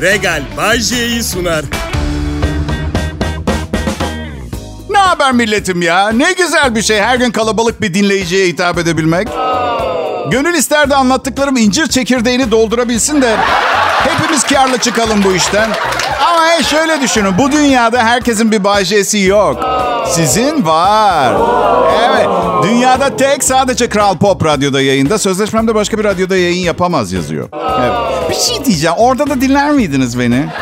Regal Bajje'yi sunar. Ne haber milletim ya? Ne güzel bir şey her gün kalabalık bir dinleyiciye hitap edebilmek. Gönül isterdi anlattıklarım incir çekirdeğini doldurabilsin de hepimiz karlı çıkalım bu işten. Ama hey şöyle düşünün bu dünyada herkesin bir bajesi yok. Sizin var. Evet. Dünyada tek sadece Kral Pop radyoda yayında. Sözleşmemde başka bir radyoda yayın yapamaz yazıyor. Evet. Bir şey diyeceğim. Orada da dinler miydiniz beni?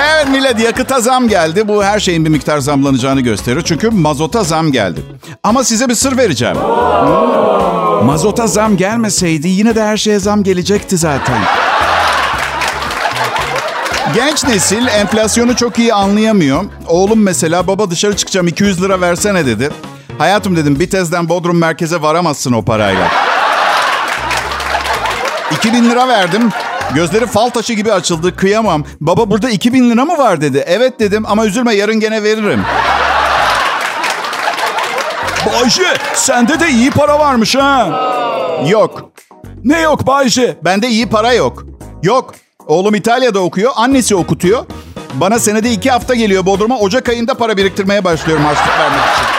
Evet millet yakıta zam geldi. Bu her şeyin bir miktar zamlanacağını gösteriyor. Çünkü mazota zam geldi. Ama size bir sır vereceğim. Hmm. Mazota zam gelmeseydi yine de her şeye zam gelecekti zaten. Genç nesil enflasyonu çok iyi anlayamıyor. Oğlum mesela baba dışarı çıkacağım 200 lira versene dedi. Hayatım dedim Bitez'den Bodrum merkeze varamazsın o parayla. 2000 lira verdim. Gözleri fal taşı gibi açıldı. Kıyamam. Baba burada 2000 lira mı var dedi. Evet dedim ama üzülme yarın gene veririm. Bayşe sende de iyi para varmış ha. Yok. Ne yok Bayşe? Bende iyi para yok. Yok. Oğlum İtalya'da okuyor. Annesi okutuyor. Bana senede iki hafta geliyor Bodrum'a. Ocak ayında para biriktirmeye başlıyorum harçlık vermek için.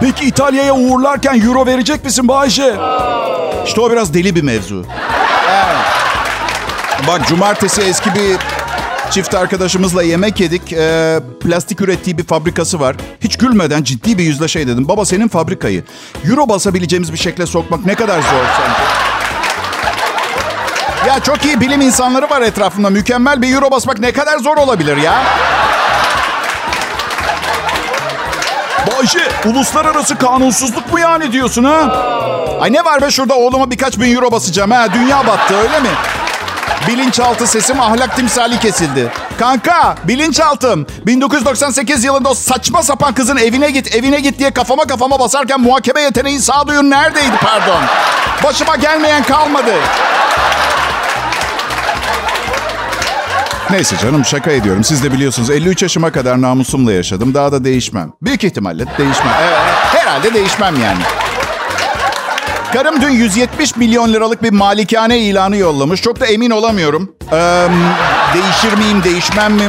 Peki İtalya'ya uğurlarken euro verecek misin Bayşe? İşte o biraz deli bir mevzu. Evet. Bak cumartesi eski bir çift arkadaşımızla yemek yedik. Ee, plastik ürettiği bir fabrikası var. Hiç gülmeden ciddi bir yüzle şey dedim. Baba senin fabrikayı euro basabileceğimiz bir şekle sokmak ne kadar zor sence? Ya çok iyi bilim insanları var etrafında. Mükemmel bir euro basmak ne kadar zor olabilir ya? Bayşe, uluslararası kanunsuzluk mu yani diyorsun ha? Ay ne var be şurada oğluma birkaç bin euro basacağım ha. Dünya battı öyle mi? Bilinçaltı sesim ahlak timsali kesildi. Kanka bilinçaltım. 1998 yılında o saçma sapan kızın evine git evine git diye kafama kafama basarken muhakeme yeteneğin sağduyun neredeydi pardon? Başıma gelmeyen kalmadı. Neyse canım şaka ediyorum. Siz de biliyorsunuz 53 yaşıma kadar namusumla yaşadım. Daha da değişmem. Büyük ihtimalle değişmem. Evet, herhalde değişmem yani. Karım dün 170 milyon liralık bir malikane ilanı yollamış. Çok da emin olamıyorum. Ee, değişir miyim, değişmem mi?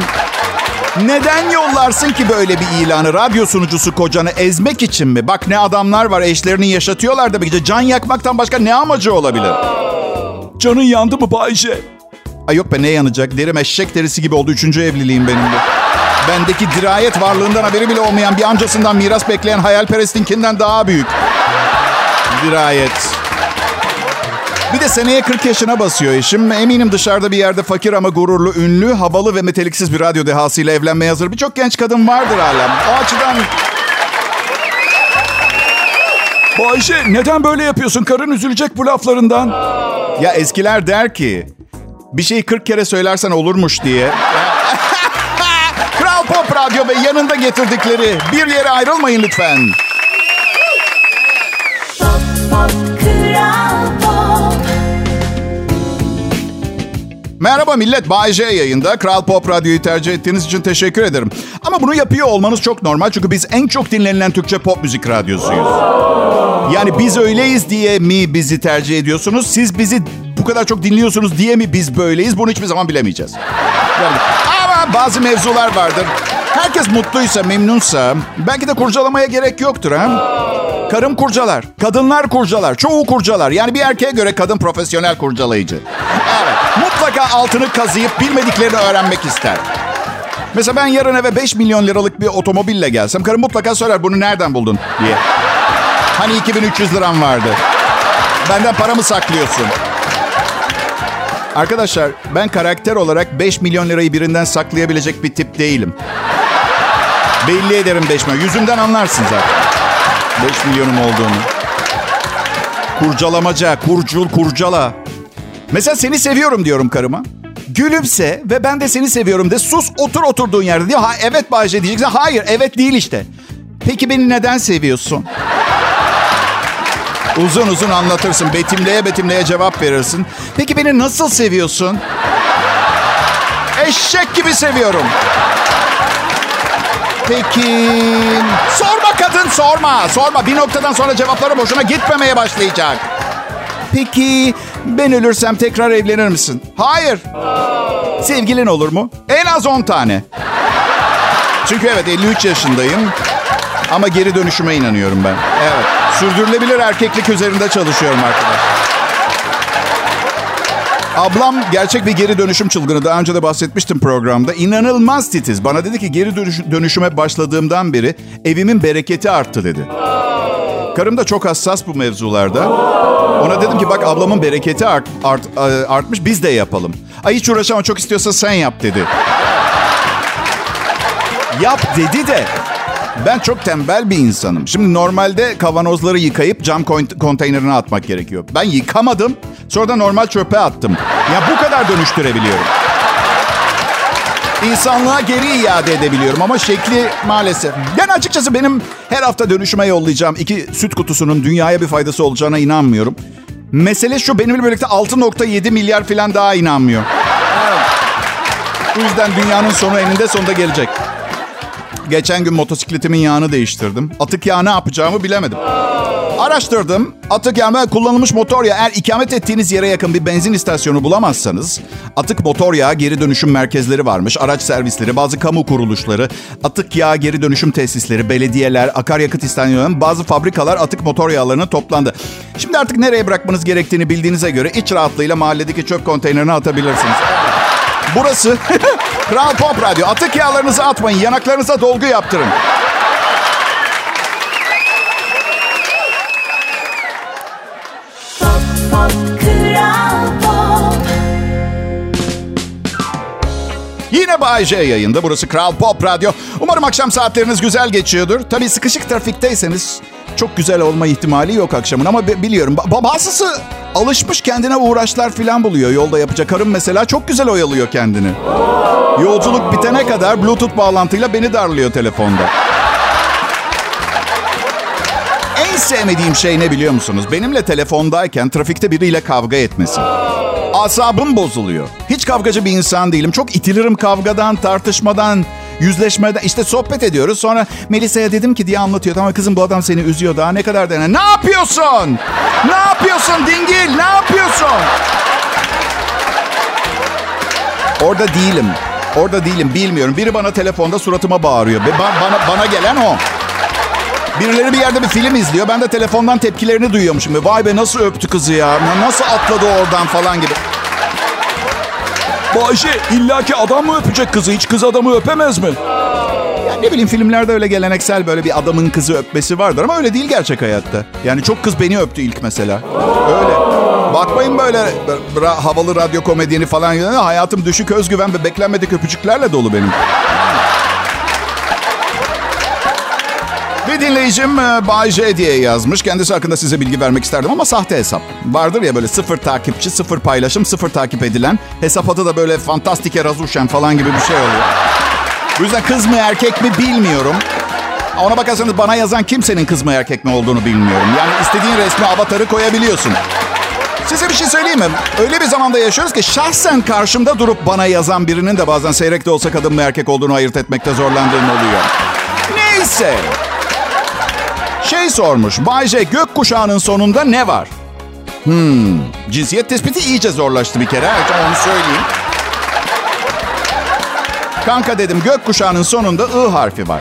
Neden yollarsın ki böyle bir ilanı? Radyo sunucusu kocanı ezmek için mi? Bak ne adamlar var eşlerini yaşatıyorlar da bir gece. Can yakmaktan başka ne amacı olabilir? Canın yandı mı Bayce? Ay yok be ne yanacak? Derim eşek derisi gibi oldu. Üçüncü evliliğim benim bu. Bendeki dirayet varlığından haberi bile olmayan bir amcasından miras bekleyen hayalperestinkinden daha büyük. Dirayet. Bir de seneye 40 yaşına basıyor eşim. Eminim dışarıda bir yerde fakir ama gururlu, ünlü, havalı ve meteliksiz bir radyo dehasıyla evlenmeye hazır birçok genç kadın vardır hala. O açıdan... Bayşe neden böyle yapıyorsun? Karın üzülecek bu laflarından. Ya eskiler der ki bir şeyi 40 kere söylersen olurmuş diye. Kral Pop Radyo ve yanında getirdikleri bir yere ayrılmayın lütfen. Pop, pop, Kral Pop. Merhaba millet, Bay J yayında. Kral Pop Radyo'yu tercih ettiğiniz için teşekkür ederim. Ama bunu yapıyor olmanız çok normal çünkü biz en çok dinlenilen Türkçe pop müzik radyosuyuz. Yani biz öyleyiz diye mi bizi tercih ediyorsunuz? Siz bizi bu kadar çok dinliyorsunuz diye mi biz böyleyiz? Bunu hiçbir zaman bilemeyeceğiz. Ama bazı mevzular vardır. Herkes mutluysa, memnunsa belki de kurcalamaya gerek yoktur ha? Karım kurcalar, kadınlar kurcalar, çoğu kurcalar. Yani bir erkeğe göre kadın profesyonel kurcalayıcı. Evet, mutlaka altını kazıyıp bilmediklerini öğrenmek ister. Mesela ben yarın eve 5 milyon liralık bir otomobille gelsem karım mutlaka sorar bunu nereden buldun diye. Hani 2300 liram vardı. Benden para mı saklıyorsun? Arkadaşlar ben karakter olarak 5 milyon lirayı birinden saklayabilecek bir tip değilim. Belli ederim 5 milyon. Yüzümden anlarsın zaten. 5 milyonum olduğunu. Kurcalamaca, kurcul, kurcala. Mesela seni seviyorum diyorum karıma. Gülümse ve ben de seni seviyorum de sus otur oturduğun yerde diyor. Ha, evet Bayce diyeceksin. Hayır evet değil işte. Peki beni neden seviyorsun? Uzun uzun anlatırsın. Betimleye betimleye cevap verirsin. Peki beni nasıl seviyorsun? Eşek gibi seviyorum. Peki... Sorma kadın sorma. Sorma. Bir noktadan sonra cevapları boşuna gitmemeye başlayacak. Peki ben ölürsem tekrar evlenir misin? Hayır. Sevgilin olur mu? En az 10 tane. Çünkü evet 53 yaşındayım. Ama geri dönüşüme inanıyorum ben. Evet. Sürdürülebilir erkeklik üzerinde çalışıyorum arkadaşlar. Ablam gerçek bir geri dönüşüm çılgını. Daha önce de bahsetmiştim programda. İnanılmaz titiz. Bana dedi ki geri dönüş- dönüşüme başladığımdan beri evimin bereketi arttı dedi. Karım da çok hassas bu mevzularda. Ona dedim ki bak ablamın bereketi art, art, e, artmış biz de yapalım. Ay hiç uğraşamam çok istiyorsa sen yap dedi. yap dedi de ben çok tembel bir insanım. Şimdi normalde kavanozları yıkayıp cam kont- konteynerine atmak gerekiyor. Ben yıkamadım. Sonra da normal çöpe attım. Ya bu kadar dönüştürebiliyorum. İnsanlığa geri iade edebiliyorum ama şekli maalesef. Yani açıkçası benim her hafta dönüşüme yollayacağım iki süt kutusunun dünyaya bir faydası olacağına inanmıyorum. Mesele şu benimle birlikte 6.7 milyar falan daha inanmıyor. Evet. Bu yüzden dünyanın sonu eninde sonunda gelecek. Geçen gün motosikletimin yağını değiştirdim. Atık yağı ne yapacağımı bilemedim. Araştırdım. Atık yağı ve kullanılmış motor yağı. Eğer ikamet ettiğiniz yere yakın bir benzin istasyonu bulamazsanız... ...atık motor yağı geri dönüşüm merkezleri varmış. Araç servisleri, bazı kamu kuruluşları... ...atık yağı geri dönüşüm tesisleri, belediyeler, akaryakıt istasyonları... ...bazı fabrikalar atık motor yağlarını toplandı. Şimdi artık nereye bırakmanız gerektiğini bildiğinize göre... ...iç rahatlığıyla mahalledeki çöp konteynerine atabilirsiniz. Burası Kral Pop Radyo. Atık yağlarınızı atmayın. Yanaklarınıza dolgu yaptırın. Pop Pop Kral Pop Yine Bay J yayında. Burası Kral Pop Radyo. Umarım akşam saatleriniz güzel geçiyordur. Tabii sıkışık trafikteyseniz çok güzel olma ihtimali yok akşamın. Ama bi- biliyorum ba- bazısı alışmış kendine uğraşlar falan buluyor yolda yapacak. Karım mesela çok güzel oyalıyor kendini. Yolculuk bitene kadar Bluetooth bağlantıyla beni darlıyor telefonda. En sevmediğim şey ne biliyor musunuz? Benimle telefondayken trafikte biriyle kavga etmesi. Asabım bozuluyor. Hiç kavgacı bir insan değilim. Çok itilirim kavgadan, tartışmadan, yüzleşmeden. İşte sohbet ediyoruz. Sonra Melisa'ya dedim ki diye anlatıyor. Tamam kızım bu adam seni üzüyor daha ne kadar dene. Ne yapıyorsun? Ne yapıyorsun dingil? Ne yapıyorsun? Orada değilim. Orada değilim bilmiyorum. Biri bana telefonda suratıma bağırıyor. Ba- bana, bana gelen o. Birileri bir yerde bir film izliyor. Ben de telefondan tepkilerini duyuyormuşum. Vay be nasıl öptü kızı ya. Na- Nasıl atladı oradan falan gibi. Bayşe illaki adam mı öpecek kızı? Hiç kız adamı öpemez mi? Ya ne bileyim filmlerde öyle geleneksel böyle bir adamın kızı öpmesi vardır. Ama öyle değil gerçek hayatta. Yani çok kız beni öptü ilk mesela. Öyle. Bakmayın böyle ra- havalı radyo komedyeni falan. Hayatım düşük özgüven ve beklenmedik öpücüklerle dolu benim. Dinleyicim e, Bay J diye yazmış. Kendisi hakkında size bilgi vermek isterdim ama sahte hesap. Vardır ya böyle sıfır takipçi, sıfır paylaşım, sıfır takip edilen. Hesap adı da böyle Fantastike Razuşen falan gibi bir şey oluyor. Bu yüzden kız mı erkek mi bilmiyorum. Ona bakarsanız bana yazan kimsenin kız mı erkek mi olduğunu bilmiyorum. Yani istediğin resmi avatarı koyabiliyorsun. Size bir şey söyleyeyim mi? Öyle bir zamanda yaşıyoruz ki şahsen karşımda durup bana yazan birinin de bazen seyrek de olsa kadın mı erkek olduğunu ayırt etmekte zorlandığım oluyor. Neyse. Şey sormuş. Bay J gökkuşağının sonunda ne var? Hmm. Cinsiyet tespiti iyice zorlaştı bir kere. Evet, onu söyleyeyim. Kanka dedim gökkuşağının sonunda I harfi var.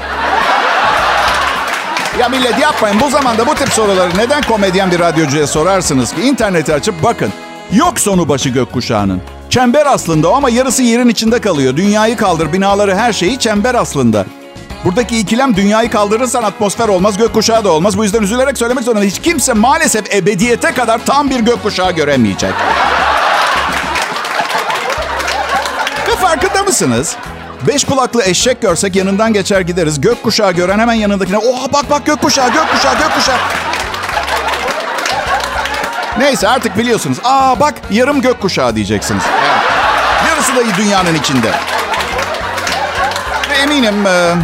Ya millet yapmayın. Bu zamanda bu tip soruları neden komedyen bir radyocuya sorarsınız ki? İnterneti açıp bakın. Yok sonu başı gökkuşağının. Çember aslında ama yarısı yerin içinde kalıyor. Dünyayı kaldır, binaları her şeyi çember aslında. Buradaki ikilem dünyayı kaldırırsan atmosfer olmaz, gökkuşağı da olmaz. Bu yüzden üzülerek söylemek zorunda. Hiç kimse maalesef ebediyete kadar tam bir gökkuşağı göremeyecek. Ve farkında mısınız? Beş kulaklı eşek görsek yanından geçer gideriz. Gökkuşağı gören hemen yanındakine oha bak bak gökkuşağı gökkuşağı gökkuşağı. Neyse artık biliyorsunuz. Aa bak yarım gökkuşağı diyeceksiniz. Evet. Yarısı da dünyanın içinde. Ve eminim e,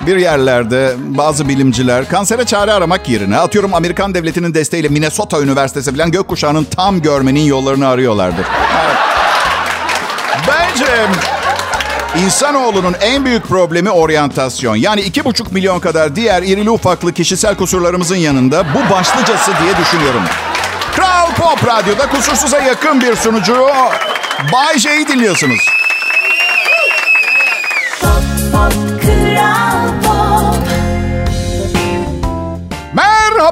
bir yerlerde bazı bilimciler kansere çare aramak yerine atıyorum Amerikan devletinin desteğiyle Minnesota Üniversitesi falan gökkuşağının tam görmenin yollarını arıyorlardır. Evet. Bence İnsanoğlunun en büyük problemi oryantasyon. Yani iki buçuk milyon kadar diğer irili ufaklı kişisel kusurlarımızın yanında bu başlıcası diye düşünüyorum. Kral Pop Radyo'da kusursuza yakın bir sunucu Bay J'yi dinliyorsunuz.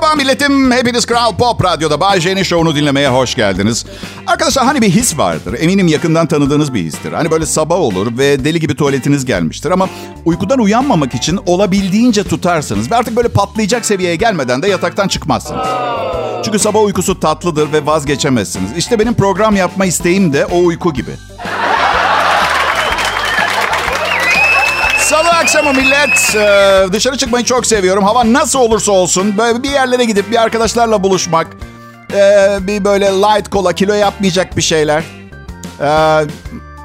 Merhaba milletim. Hepiniz Kral Pop Radyo'da Bay J'nin şovunu dinlemeye hoş geldiniz. Arkadaşlar hani bir his vardır. Eminim yakından tanıdığınız bir histir. Hani böyle sabah olur ve deli gibi tuvaletiniz gelmiştir. Ama uykudan uyanmamak için olabildiğince tutarsınız. Ve artık böyle patlayacak seviyeye gelmeden de yataktan çıkmazsınız. Çünkü sabah uykusu tatlıdır ve vazgeçemezsiniz. İşte benim program yapma isteğim de o uyku gibi. Salı akşamı millet. Ee, dışarı çıkmayı çok seviyorum. Hava nasıl olursa olsun. Böyle bir yerlere gidip bir arkadaşlarla buluşmak. Ee, bir böyle light kola, kilo yapmayacak bir şeyler. Ee,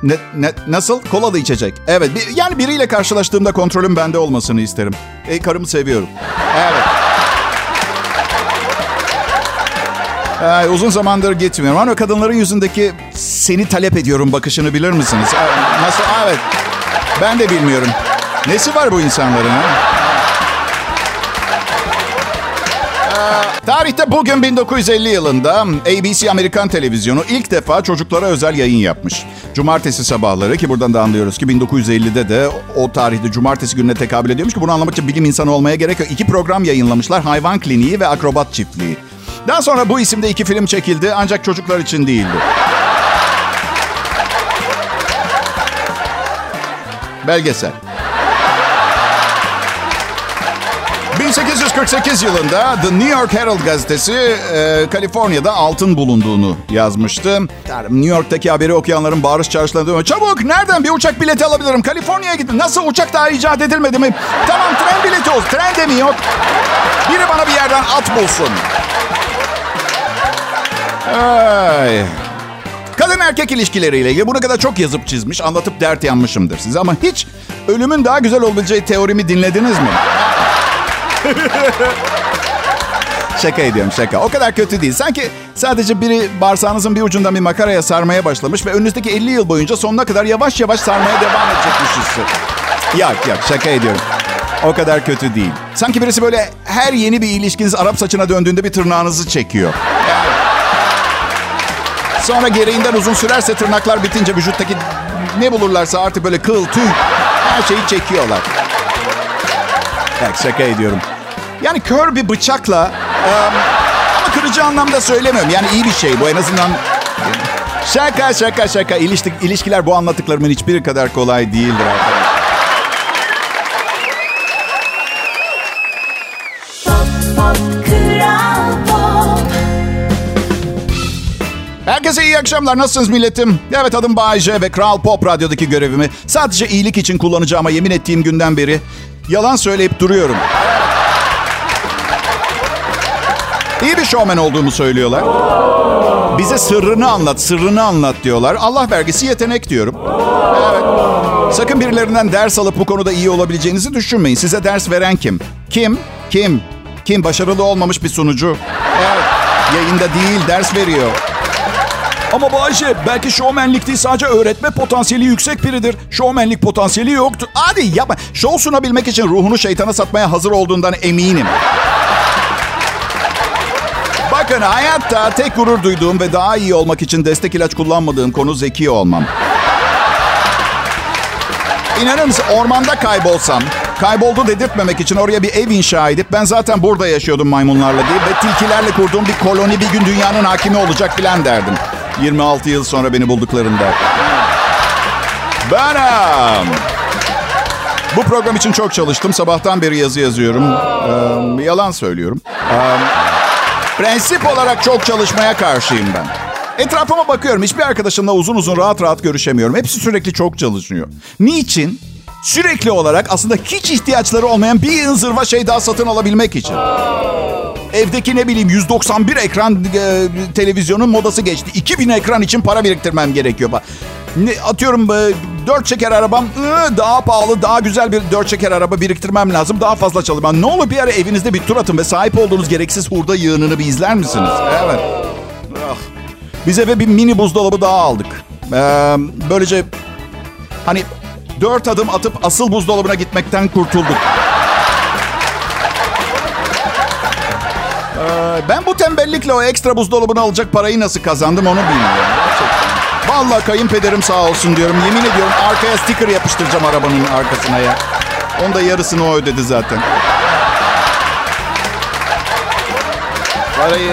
ne, ne, nasıl? Kola da içecek. Evet. Bir, yani biriyle karşılaştığımda kontrolüm bende olmasını isterim. E, karımı seviyorum. Evet. Ee, uzun zamandır gitmiyorum. O kadınların yüzündeki seni talep ediyorum bakışını bilir misiniz? Ee, Nasıl? Evet. Ben de bilmiyorum. Nesi var bu insanların? Ha? Ee, Tarihte bugün 1950 yılında ABC Amerikan Televizyonu ilk defa çocuklara özel yayın yapmış. Cumartesi sabahları ki buradan da anlıyoruz ki 1950'de de o tarihte cumartesi gününe tekabül ediyormuş ki bunu anlamak için bilim insanı olmaya gerek yok. İki program yayınlamışlar. Hayvan Kliniği ve Akrobat Çiftliği. Daha sonra bu isimde iki film çekildi ancak çocuklar için değildi. Belgesel. 1848 yılında The New York Herald gazetesi e, Kaliforniya'da altın bulunduğunu yazmıştı. New York'taki haberi okuyanların bağırış çağrışlarına. Çabuk nereden bir uçak bileti alabilirim? Kaliforniya'ya gidin. Nasıl uçak daha icat edilmedi mi? Tamam tren bileti olsun. Tren de mi yok? Biri bana bir yerden at bulsun. Ay. Kadın erkek ilişkileriyle ilgili buna kadar çok yazıp çizmiş, anlatıp dert yanmışımdır size. Ama hiç ölümün daha güzel olabileceği teorimi dinlediniz mi? şaka ediyorum şaka. O kadar kötü değil. Sanki sadece biri bağırsağınızın bir ucundan bir makaraya sarmaya başlamış ve önünüzdeki 50 yıl boyunca sonuna kadar yavaş yavaş sarmaya devam edecekmiş hissi. Yok yok şaka ediyorum. O kadar kötü değil. Sanki birisi böyle her yeni bir ilişkiniz Arap saçına döndüğünde bir tırnağınızı çekiyor. Sonra gereğinden uzun sürerse tırnaklar bitince vücuttaki ne bulurlarsa artık böyle kıl, tüy her şeyi çekiyorlar. Bak şaka ediyorum. Yani kör bir bıçakla ama kırıcı anlamda söylemiyorum. Yani iyi bir şey bu en azından. Şaka şaka şaka. İlişki, ilişkiler bu anlattıklarımın hiçbiri kadar kolay değildir arkadaşlar. Herkese iyi akşamlar. Nasılsınız milletim? Evet adım Bayece ve Kral Pop Radyo'daki görevimi sadece iyilik için kullanacağıma yemin ettiğim günden beri yalan söyleyip duruyorum. İyi bir şovmen olduğumu söylüyorlar. Bize sırrını anlat, sırrını anlat diyorlar. Allah vergisi yetenek diyorum. Evet. Sakın birilerinden ders alıp bu konuda iyi olabileceğinizi düşünmeyin. Size ders veren kim? Kim? Kim? Kim? Başarılı olmamış bir sunucu. Evet. Yayında değil, ders veriyor. Ama Bayşe belki şovmenlik değil sadece öğretme potansiyeli yüksek biridir. Şovmenlik potansiyeli yoktu. Hadi yapma. Şov sunabilmek için ruhunu şeytana satmaya hazır olduğundan eminim. Bakın hayatta tek gurur duyduğum ve daha iyi olmak için destek ilaç kullanmadığım konu zeki olmam. İnanır mısın ormanda kaybolsam, kayboldu dedirtmemek için oraya bir ev inşa edip ben zaten burada yaşıyordum maymunlarla diye ve tilkilerle kurduğum bir koloni bir gün dünyanın hakimi olacak filan derdim. 26 yıl sonra beni bulduklarında. Benim. Bu program için çok çalıştım. Sabahtan beri yazı yazıyorum. Ee, yalan söylüyorum. Ee, prensip olarak çok çalışmaya karşıyım ben. Etrafıma bakıyorum. Hiçbir arkadaşımla uzun uzun rahat rahat görüşemiyorum. Hepsi sürekli çok çalışıyor. Niçin? Sürekli olarak aslında hiç ihtiyaçları olmayan bir zırva şey daha satın alabilmek için. Evdeki ne bileyim 191 ekran e, televizyonun modası geçti. 2000 ekran için para biriktirmem gerekiyor. Atıyorum e, 4 çeker arabam ıı, daha pahalı, daha güzel bir 4 çeker araba biriktirmem lazım. Daha fazla çalışmam. Ne olur bir ara evinizde bir tur atın ve sahip olduğunuz gereksiz hurda yığınını bir izler misiniz? Evet. Ah. Biz eve bir mini buzdolabı daha aldık. Ee, böylece hani dört adım atıp asıl buzdolabına gitmekten kurtulduk. Ben bu tembellikle o ekstra buzdolabını alacak parayı nasıl kazandım onu bilmiyorum. Gerçekten. Vallahi kayınpederim sağ olsun diyorum. Yemin ediyorum arkaya sticker yapıştıracağım arabanın arkasına ya. Onun da yarısını o ödedi zaten. Parayı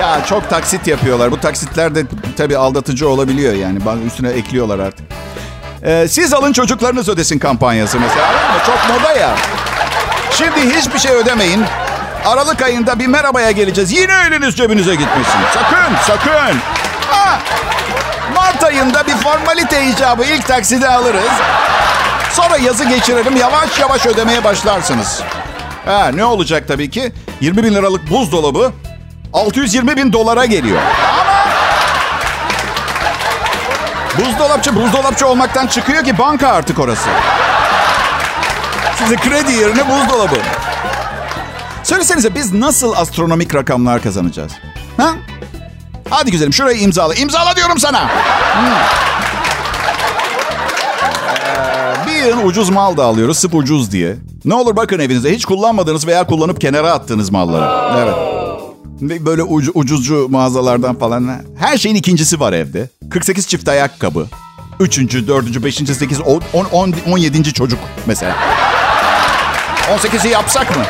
ya çok taksit yapıyorlar. Bu taksitler de tabii aldatıcı olabiliyor yani. Üstüne ekliyorlar artık. Ee, siz alın çocuklarınız ödesin kampanyası mesela. Çok moda ya. Şimdi hiçbir şey ödemeyin. Aralık ayında bir merhabaya geleceğiz. Yine eliniz cebinize gitmesin. Sakın, sakın. Mart ayında bir formalite icabı ilk taksidi alırız. Sonra yazı geçirelim. Yavaş yavaş ödemeye başlarsınız. Ha, ne olacak tabii ki? 20 bin liralık buzdolabı 620 bin dolara geliyor. Buzdolapçı buzdolapçı olmaktan çıkıyor ki banka artık orası. Size kredi yerine buzdolabı. Söylesenize biz nasıl astronomik rakamlar kazanacağız? Ha? Hadi güzelim şurayı imzala. İmzala diyorum sana. Ee, bir yığın ucuz mal da alıyoruz sırf ucuz diye. Ne olur bakın evinize hiç kullanmadığınız veya kullanıp kenara attığınız malları. Evet. Ve Böyle ucu, ucuzcu mağazalardan falan. Her şeyin ikincisi var evde. 48 çift ayakkabı. Üçüncü, dördüncü, beşinci, sekiz, on, on, on, on yedinci çocuk mesela. 18'i yapsak mı?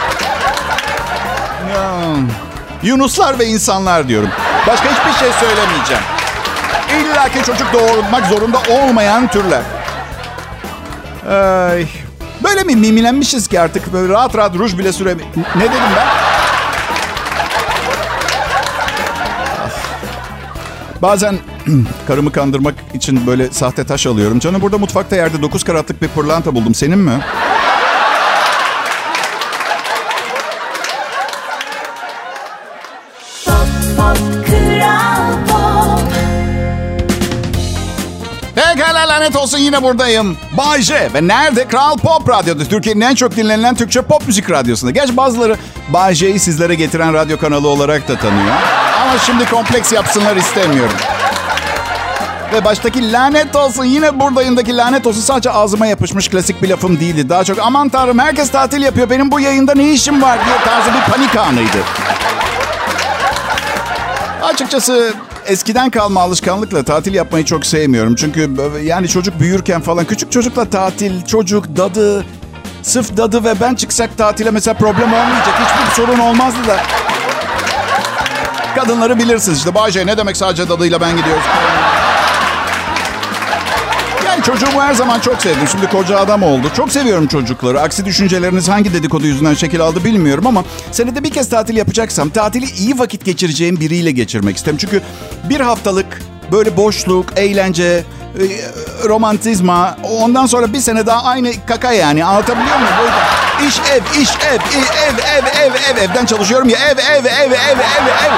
Yunuslar ve insanlar diyorum. Başka hiçbir şey söylemeyeceğim. İlla ki çocuk doğurmak zorunda olmayan türler. Ay. Böyle mi mimilenmişiz ki artık böyle rahat rahat ruj bile süremi... Ne dedim ben? Bazen karımı kandırmak için böyle sahte taş alıyorum. Canım burada mutfakta yerde 9 karatlık bir pırlanta buldum. Senin mi? Yine buradayım. Bay ve nerede? Kral Pop Radyo'da. Türkiye'nin en çok dinlenilen Türkçe pop müzik radyosunda. Gerçi bazıları Bay sizlere getiren radyo kanalı olarak da tanıyor. Ama şimdi kompleks yapsınlar istemiyorum. Ve baştaki lanet olsun yine buradayımdaki lanet olsun sadece ağzıma yapışmış klasik bir lafım değildi. Daha çok aman tanrım herkes tatil yapıyor benim bu yayında ne işim var diye tarzı bir panik anıydı. Açıkçası eskiden kalma alışkanlıkla tatil yapmayı çok sevmiyorum. Çünkü yani çocuk büyürken falan küçük çocukla tatil, çocuk, dadı, sırf dadı ve ben çıksak tatile mesela problem olmayacak. Hiçbir sorun olmazdı da. Kadınları bilirsiniz işte. Bahçe ne demek sadece dadıyla ben gidiyoruz. Çocuğumu her zaman çok sevdim. Şimdi koca adam oldu. Çok seviyorum çocukları. Aksi düşünceleriniz hangi dedikodu yüzünden şekil aldı bilmiyorum ama senede bir kez tatil yapacaksam tatili iyi vakit geçireceğim biriyle geçirmek isterim. Çünkü bir haftalık böyle boşluk, eğlence, e, romantizma ondan sonra bir sene daha aynı kaka yani anlatabiliyor muyum? Böyle iş ev, iş ev, ev, ev, ev, ev, evden çalışıyorum ya ev, ev, ev, ev, ev, ev.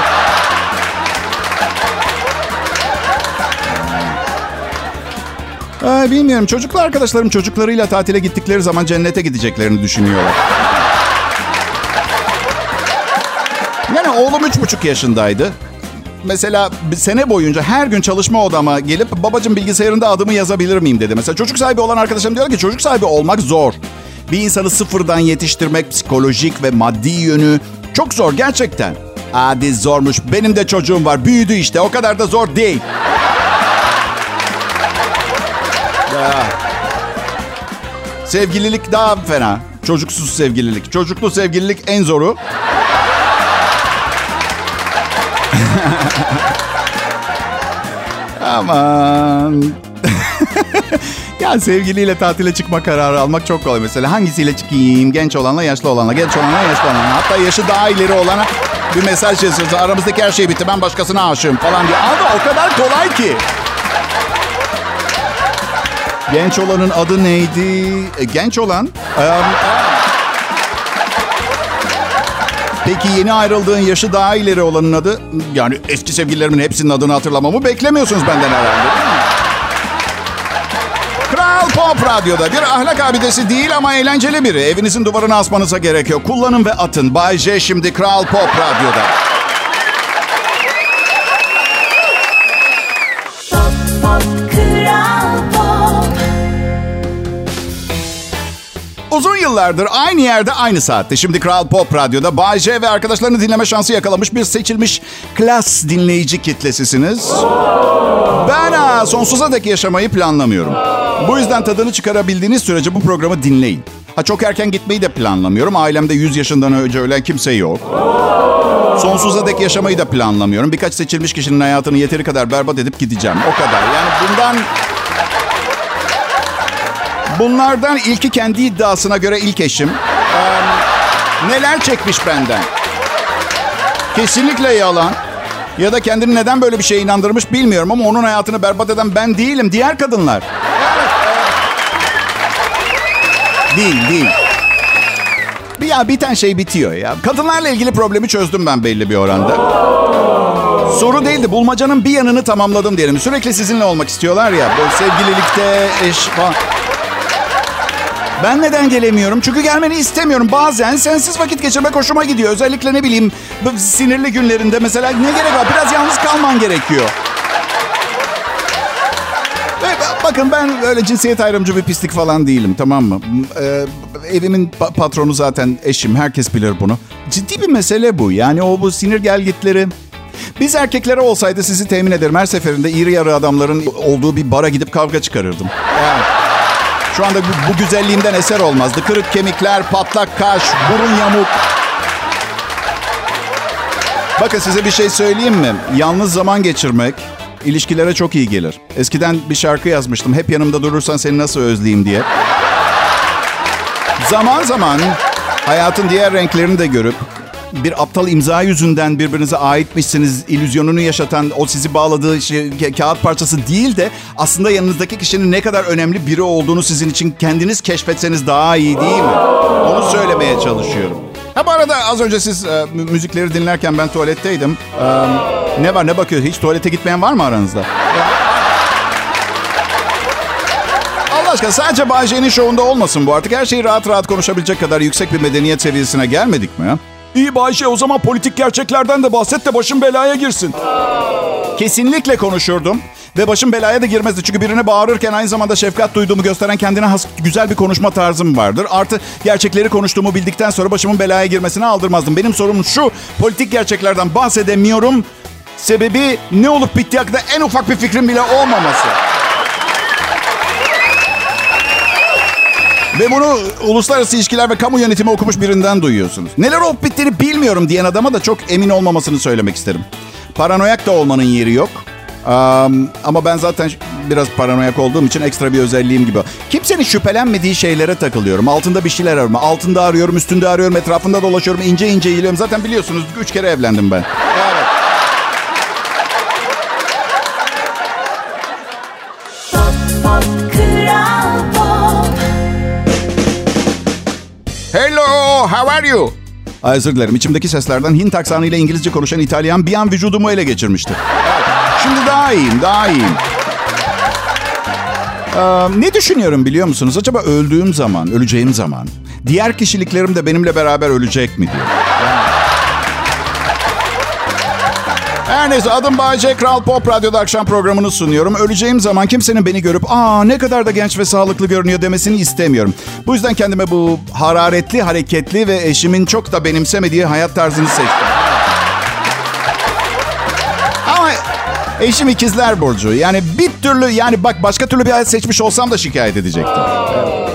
Ay, bilmiyorum. Çocuklu arkadaşlarım çocuklarıyla tatile gittikleri zaman cennete gideceklerini düşünüyorlar. Yani oğlum üç buçuk yaşındaydı. Mesela bir sene boyunca her gün çalışma odama gelip babacığım bilgisayarında adımı yazabilir miyim dedi. Mesela çocuk sahibi olan arkadaşlarım diyor ki çocuk sahibi olmak zor. Bir insanı sıfırdan yetiştirmek psikolojik ve maddi yönü çok zor gerçekten. Hadi zormuş. Benim de çocuğum var. Büyüdü işte. O kadar da zor değil. Sevgililik daha fena. Çocuksuz sevgililik. Çocuklu sevgililik en zoru. Aman. ya sevgiliyle tatile çıkma kararı almak çok kolay mesela. Hangisiyle çıkayım? Genç olanla, yaşlı olanla. Genç olanla, yaşlı olanla. Hatta yaşı daha ileri olana bir mesaj yazıyoruz. Aramızdaki her şey bitti. Ben başkasına aşığım falan diye. Ama o kadar kolay ki. Genç olanın adı neydi? E, genç olan? Peki yeni ayrıldığın yaşı daha ileri olanın adı? Yani eski sevgililerimin hepsinin adını hatırlamamı beklemiyorsunuz benden herhalde? Kral Pop Radyo'da bir ahlak abidesi değil ama eğlenceli biri. Evinizin duvarına asmanıza gerekiyor. Kullanın ve atın. Bay J şimdi Kral Pop Radyo'da. Yıllardır aynı yerde aynı saatte. Şimdi Kral Pop Radyo'da Bay J ve arkadaşlarını dinleme şansı yakalamış bir seçilmiş klas dinleyici kitlesisiniz. Ben ha, sonsuza dek yaşamayı planlamıyorum. Bu yüzden tadını çıkarabildiğiniz sürece bu programı dinleyin. Ha çok erken gitmeyi de planlamıyorum. Ailemde 100 yaşından önce ölen kimse yok. Sonsuza dek yaşamayı da planlamıyorum. Birkaç seçilmiş kişinin hayatını yeteri kadar berbat edip gideceğim. O kadar. Yani bundan... Bunlardan ilki kendi iddiasına göre ilk eşim. Ee, neler çekmiş benden? Kesinlikle yalan. Ya da kendini neden böyle bir şeye inandırmış bilmiyorum ama onun hayatını berbat eden ben değilim. Diğer kadınlar. Değil, değil. Bir ya biten şey bitiyor ya. Kadınlarla ilgili problemi çözdüm ben belli bir oranda. Soru değildi. Bulmacanın bir yanını tamamladım diyelim. Sürekli sizinle olmak istiyorlar ya. Böyle sevgililikte, eş falan. Ben neden gelemiyorum? Çünkü gelmeni istemiyorum. Bazen sensiz vakit geçirmek hoşuma gidiyor. Özellikle ne bileyim sinirli günlerinde mesela ne gerek var? Biraz yalnız kalman gerekiyor. Bakın ben öyle cinsiyet ayrımcı bir pislik falan değilim tamam mı? Ee, evimin pa- patronu zaten eşim. Herkes bilir bunu. Ciddi bir mesele bu. Yani o bu sinir gelgitleri. Biz erkeklere olsaydı sizi temin ederim. Her seferinde iri yarı adamların olduğu bir bara gidip kavga çıkarırdım. Yani. Şu anda bu, bu güzelliğimden eser olmazdı. Kırık kemikler, patlak kaş, burun yamuk. Bakın size bir şey söyleyeyim mi? Yalnız zaman geçirmek ilişkilere çok iyi gelir. Eskiden bir şarkı yazmıştım. Hep yanımda durursan seni nasıl özleyeyim diye. Zaman zaman hayatın diğer renklerini de görüp bir aptal imza yüzünden birbirinize aitmişsiniz illüzyonunu yaşatan o sizi bağladığı şey, ka- kağıt parçası değil de aslında yanınızdaki kişinin ne kadar önemli biri olduğunu sizin için kendiniz keşfetseniz daha iyi değil mi? Onu söylemeye çalışıyorum. Ha bu arada az önce siz e, mü- müzikleri dinlerken ben tuvaletteydim. E, ne var ne bakıyor? Hiç tuvalete gitmeyen var mı aranızda? Allah aşkına sadece Bay J'nin şovunda olmasın bu artık. Her şeyi rahat rahat konuşabilecek kadar yüksek bir medeniyet seviyesine gelmedik mi ya? İyi Bayşe o zaman politik gerçeklerden de bahset de başın belaya girsin. Kesinlikle konuşurdum. Ve başım belaya da girmezdi. Çünkü birine bağırırken aynı zamanda şefkat duyduğumu gösteren kendine has güzel bir konuşma tarzım vardır. Artı gerçekleri konuştuğumu bildikten sonra başımın belaya girmesine aldırmazdım. Benim sorunum şu. Politik gerçeklerden bahsedemiyorum. Sebebi ne olup bittiği hakkında en ufak bir fikrim bile olmaması. Ve bunu uluslararası ilişkiler ve kamu yönetimi okumuş birinden duyuyorsunuz. Neler olup bittiğini bilmiyorum diyen adama da çok emin olmamasını söylemek isterim. Paranoyak da olmanın yeri yok. Am, ama ben zaten biraz paranoyak olduğum için ekstra bir özelliğim gibi. Kimsenin şüphelenmediği şeylere takılıyorum. Altında bir şeyler arıyorum. Altında arıyorum, üstünde arıyorum, etrafında dolaşıyorum. ince ince iyiliyorum. Zaten biliyorsunuz üç kere evlendim ben. How are you? Ay, özür dilerim. İçimdeki seslerden Hint aksanıyla İngilizce konuşan İtalyan bir an vücudumu ele geçirmişti. Şimdi daha iyiyim, daha iyiyim. Ee, ne düşünüyorum biliyor musunuz? Acaba öldüğüm zaman, öleceğim zaman diğer kişiliklerim de benimle beraber ölecek mi diye. Her neyse adım Bayce Kral Pop Radyo'da akşam programını sunuyorum. Öleceğim zaman kimsenin beni görüp aa ne kadar da genç ve sağlıklı görünüyor demesini istemiyorum. Bu yüzden kendime bu hararetli, hareketli ve eşimin çok da benimsemediği hayat tarzını seçtim. Eşim ikizler burcu. Yani bir türlü yani bak başka türlü bir hayat seçmiş olsam da şikayet edecektim.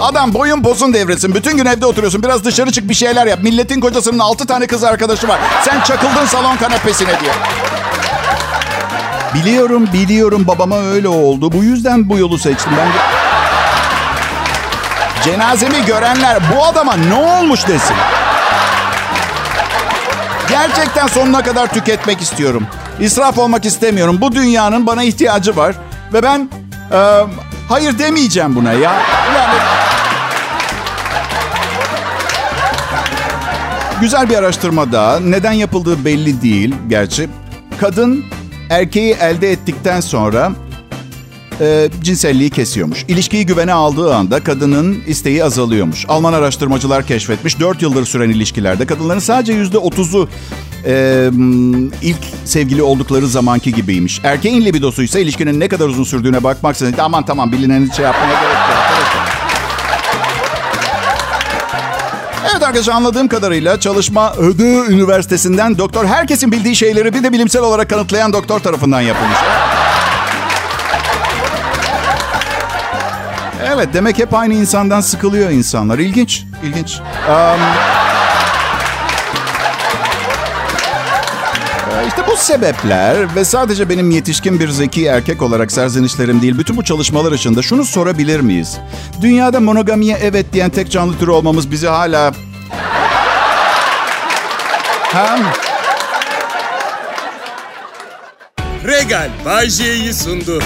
Adam boyun posun devresin. Bütün gün evde oturuyorsun. Biraz dışarı çık bir şeyler yap. Milletin kocasının altı tane kız arkadaşı var. Sen çakıldın salon kanepesine diye. Biliyorum, biliyorum babama öyle oldu. Bu yüzden bu yolu seçtim. Ben Cenazemi görenler bu adama ne olmuş desin. Gerçekten sonuna kadar tüketmek istiyorum. İsraf olmak istemiyorum. Bu dünyanın bana ihtiyacı var. Ve ben e, hayır demeyeceğim buna ya. Yani Güzel bir araştırma daha. Neden yapıldığı belli değil gerçi. Kadın erkeği elde ettikten sonra e, cinselliği kesiyormuş. İlişkiyi güvene aldığı anda kadının isteği azalıyormuş. Alman araştırmacılar keşfetmiş. 4 yıldır süren ilişkilerde kadınların sadece %30'u e, ilk sevgili oldukları zamanki gibiymiş. Erkeğin libidosu ise ilişkinin ne kadar uzun sürdüğüne bakmaksızın aman tamam bilinen şey yapmaya gerek yok. arkadaşlar." Evet arkadaşlar anladığım kadarıyla çalışma Ödü Üniversitesi'nden doktor herkesin bildiği şeyleri bir de bilimsel olarak kanıtlayan doktor tarafından yapılmış. Evet demek hep aynı insandan sıkılıyor insanlar. İlginç, ilginç. Um, işte bu sebepler ve sadece benim yetişkin bir zeki erkek olarak serzenişlerim değil, bütün bu çalışmalar ışığında şunu sorabilir miyiz? Dünyada monogamiye evet diyen tek canlı türü olmamız bizi hala... Ha? Regal Bay sundu.